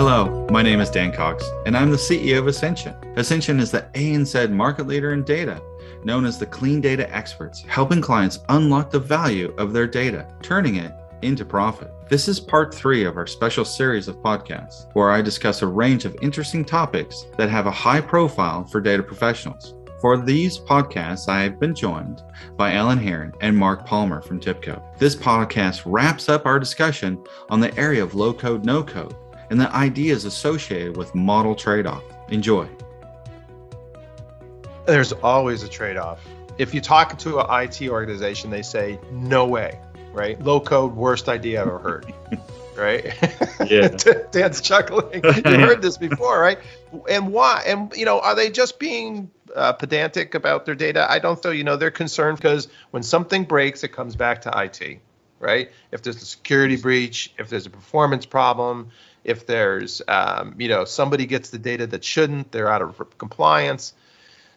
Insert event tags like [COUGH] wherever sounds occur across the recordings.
Hello, my name is Dan Cox, and I'm the CEO of Ascention. Ascention is the ANZ market leader in data, known as the Clean Data Experts, helping clients unlock the value of their data, turning it into profit. This is part three of our special series of podcasts, where I discuss a range of interesting topics that have a high profile for data professionals. For these podcasts, I have been joined by Alan Heron and Mark Palmer from TIBCO. This podcast wraps up our discussion on the area of low code, no code, and the ideas associated with model trade off. Enjoy. There's always a trade off. If you talk to an IT organization, they say, no way, right? Low code, worst idea I've ever heard. [LAUGHS] right? Yeah. [LAUGHS] Dan's chuckling. [LAUGHS] You've heard this before, right? And why? And you know, are they just being uh, pedantic about their data? I don't know. You know, they're concerned because when something breaks, it comes back to IT, right? If there's a security breach, if there's a performance problem, if there's, um, you know, somebody gets the data that shouldn't, they're out of compliance.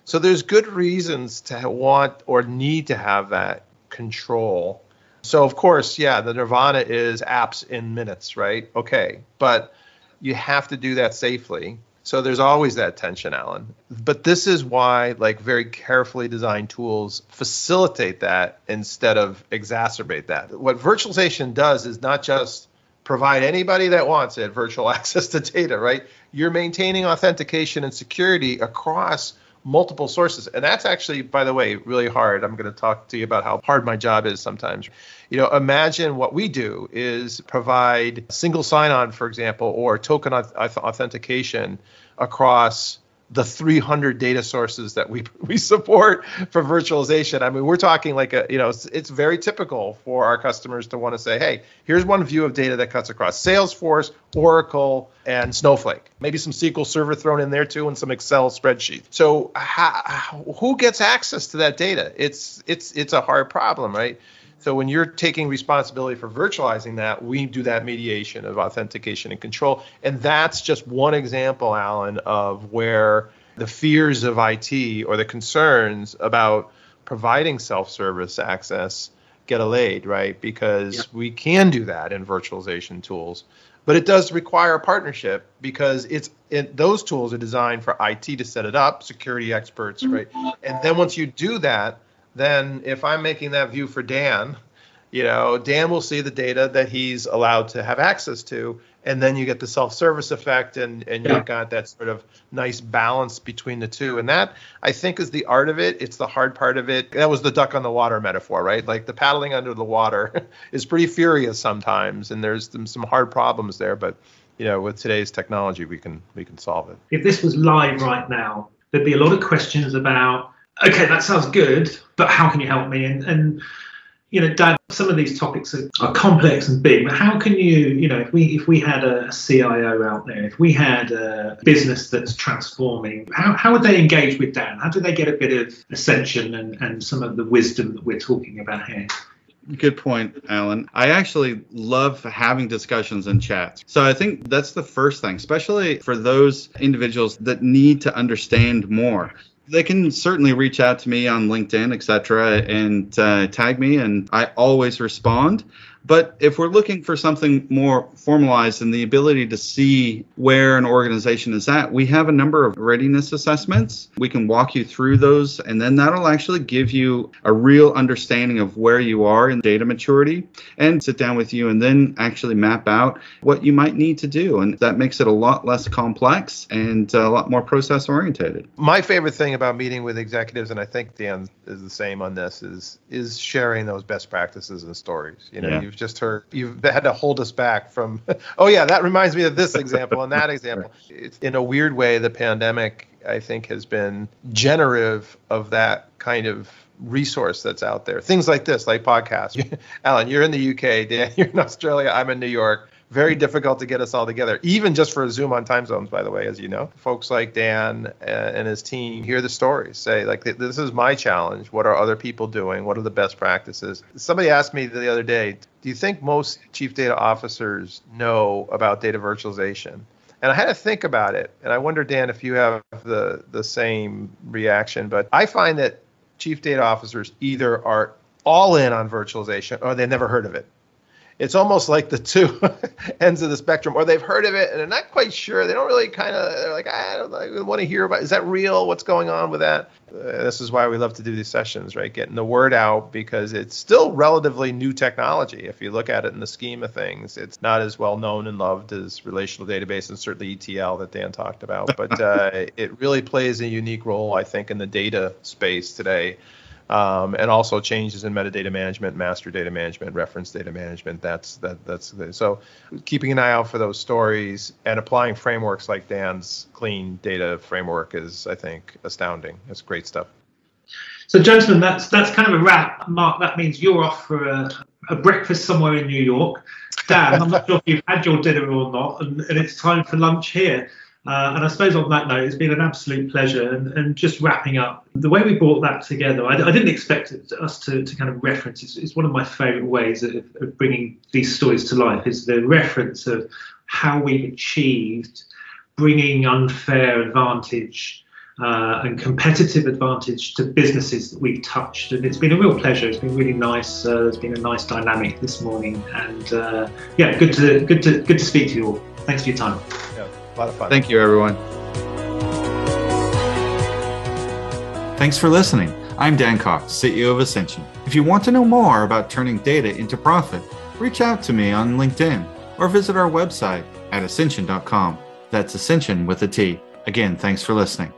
So there's good reasons to want or need to have that control. So of course, yeah, the nirvana is apps in minutes, right? Okay, but you have to do that safely. So there's always that tension, Alan. But this is why like very carefully designed tools facilitate that instead of exacerbate that. What virtualization does is not just provide anybody that wants it virtual [LAUGHS] access to data, right? You're maintaining authentication and security across multiple sources. And that's actually, by the way, really hard. I'm going to talk to you about how hard my job is sometimes. You know, imagine what we do is provide single sign on, for example, or token authentication across the 300 data sources that we [LAUGHS] we support for virtualization. I mean, we're talking like a you know it's, it's very typical for our customers to want to say, hey, here's one view of data that cuts across Salesforce, Oracle, and Snowflake. Maybe some SQL Server thrown in there too, and some Excel spreadsheet. So how, who gets access to that data? It's it's it's a hard problem, right? So when you're taking responsibility for virtualizing that, we do that mediation of authentication and control. And that's just one example, Alan, of where the fears of IT or the concerns about providing self-service access get allayed, right? Because yep. we can do that in virtualization tools. But it does require a partnership because it's it, those tools are designed for IT to set it up, security experts, mm-hmm. right? And then once you do that, then if I'm making that view for Dan, you know, Dan will see the data that he's allowed to have access to, and then you get the self-service effect, and and yeah. you've got that sort of nice balance between the two. And that I think is the art of it. It's the hard part of it. That was the duck on the water metaphor, right? Like the paddling under the water [LAUGHS] is pretty furious sometimes, and there's some, some hard problems there, but you know, with today's technology, we can we can solve it. If this was live right now, there'd be a lot of questions about okay, that sounds good, but how can you help me? And, and you know, Dad, some of these topics are, are, complex and big, but how can you, you know, if we if we had a CIO out there, if we had a business that's transforming, how, how would they engage with Dan? How do they get a bit of Ascention and, and some of the wisdom that we're talking about here? Good point, Alan. I actually love having discussions and chats. So I think that's the first thing, especially for those individuals that need to understand more they can certainly reach out to me on LinkedIn, etc., and uh, tag me, and I always respond. But if we're looking for something more formalized and the ability to see where an organization is at, we have a number of readiness assessments. We can walk you through those, and then that'll actually give you a real understanding of where you are in data maturity and sit down with you and then actually map out what you might need to do. And that makes it a lot less complex and a lot more process oriented. My favorite thing about meeting with executives, and I think Dan is the same on this, is is sharing those best practices and stories. You know, yeah you've just heard you've had to hold us back from [LAUGHS] oh yeah that reminds me of this example and that [LAUGHS] example. It's, in a weird way the pandemic i think has been generative of that kind of resource that's out there. Things like this like podcasts. [LAUGHS] Alan you're in the uk dan you're in australia i'm in new york very difficult to get us all together, even just for a Zoom on time zones, by the way, as you know. Folks like Dan uh, and his team hear the stories, say, like, this is my challenge. What are other people doing? What are the best practices? Somebody asked me the other day, do you think most chief data officers know about data virtualization? And I had to think about it. And I wonder, Dan, if you have the, the same reaction. But I find that chief data officers either are all in on virtualization or they never heard of it it's almost like the two [LAUGHS] ends of the spectrum, or they've heard of it and they're not quite sure. They don't really kind of they're like, I don't I want to hear about. Is that real? What's going on with that? Uh, this is why we love to do these sessions, right? Getting the word out because it's still relatively new technology. If you look at it in the scheme of things, it's not as well known and loved as relational database and certainly ETL that Dan talked about. But uh, [LAUGHS] it really plays a unique role, I think, in the data space today um, and also changes in metadata management, master data management, reference data management. That's that that's the, so keeping an eye out for those stories and applying frameworks like Dan's clean data framework is, I think, astounding. It's great stuff. So, gentlemen, that's that's kind of a wrap. Mark, that means you're off for a, a breakfast somewhere in New York. Dan, I'm not sure if you've had your dinner or not, and, and it's time for lunch here. Uh, and I suppose on that note, it's been an absolute pleasure. And, and just wrapping up, the way we brought that together, I, I didn't expect it, us to, to kind of reference. It's, it's one of my favourite ways of, of, bringing these stories to life is the reference of how we've achieved bringing unfair advantage uh, and competitive advantage to businesses that we've touched. And it's been a real pleasure. It's been really nice. Uh, there's been a nice dynamic this morning, and uh, yeah, good to good to good to speak to you all. Thanks for your time. A lot of fun. Thank you, everyone. Thanks for listening. I'm Dan Cox, CEO of Ascention. If you want to know more about turning data into profit, reach out to me on LinkedIn or visit our website at ascention.com. That's Ascention with a T. Again, thanks for listening.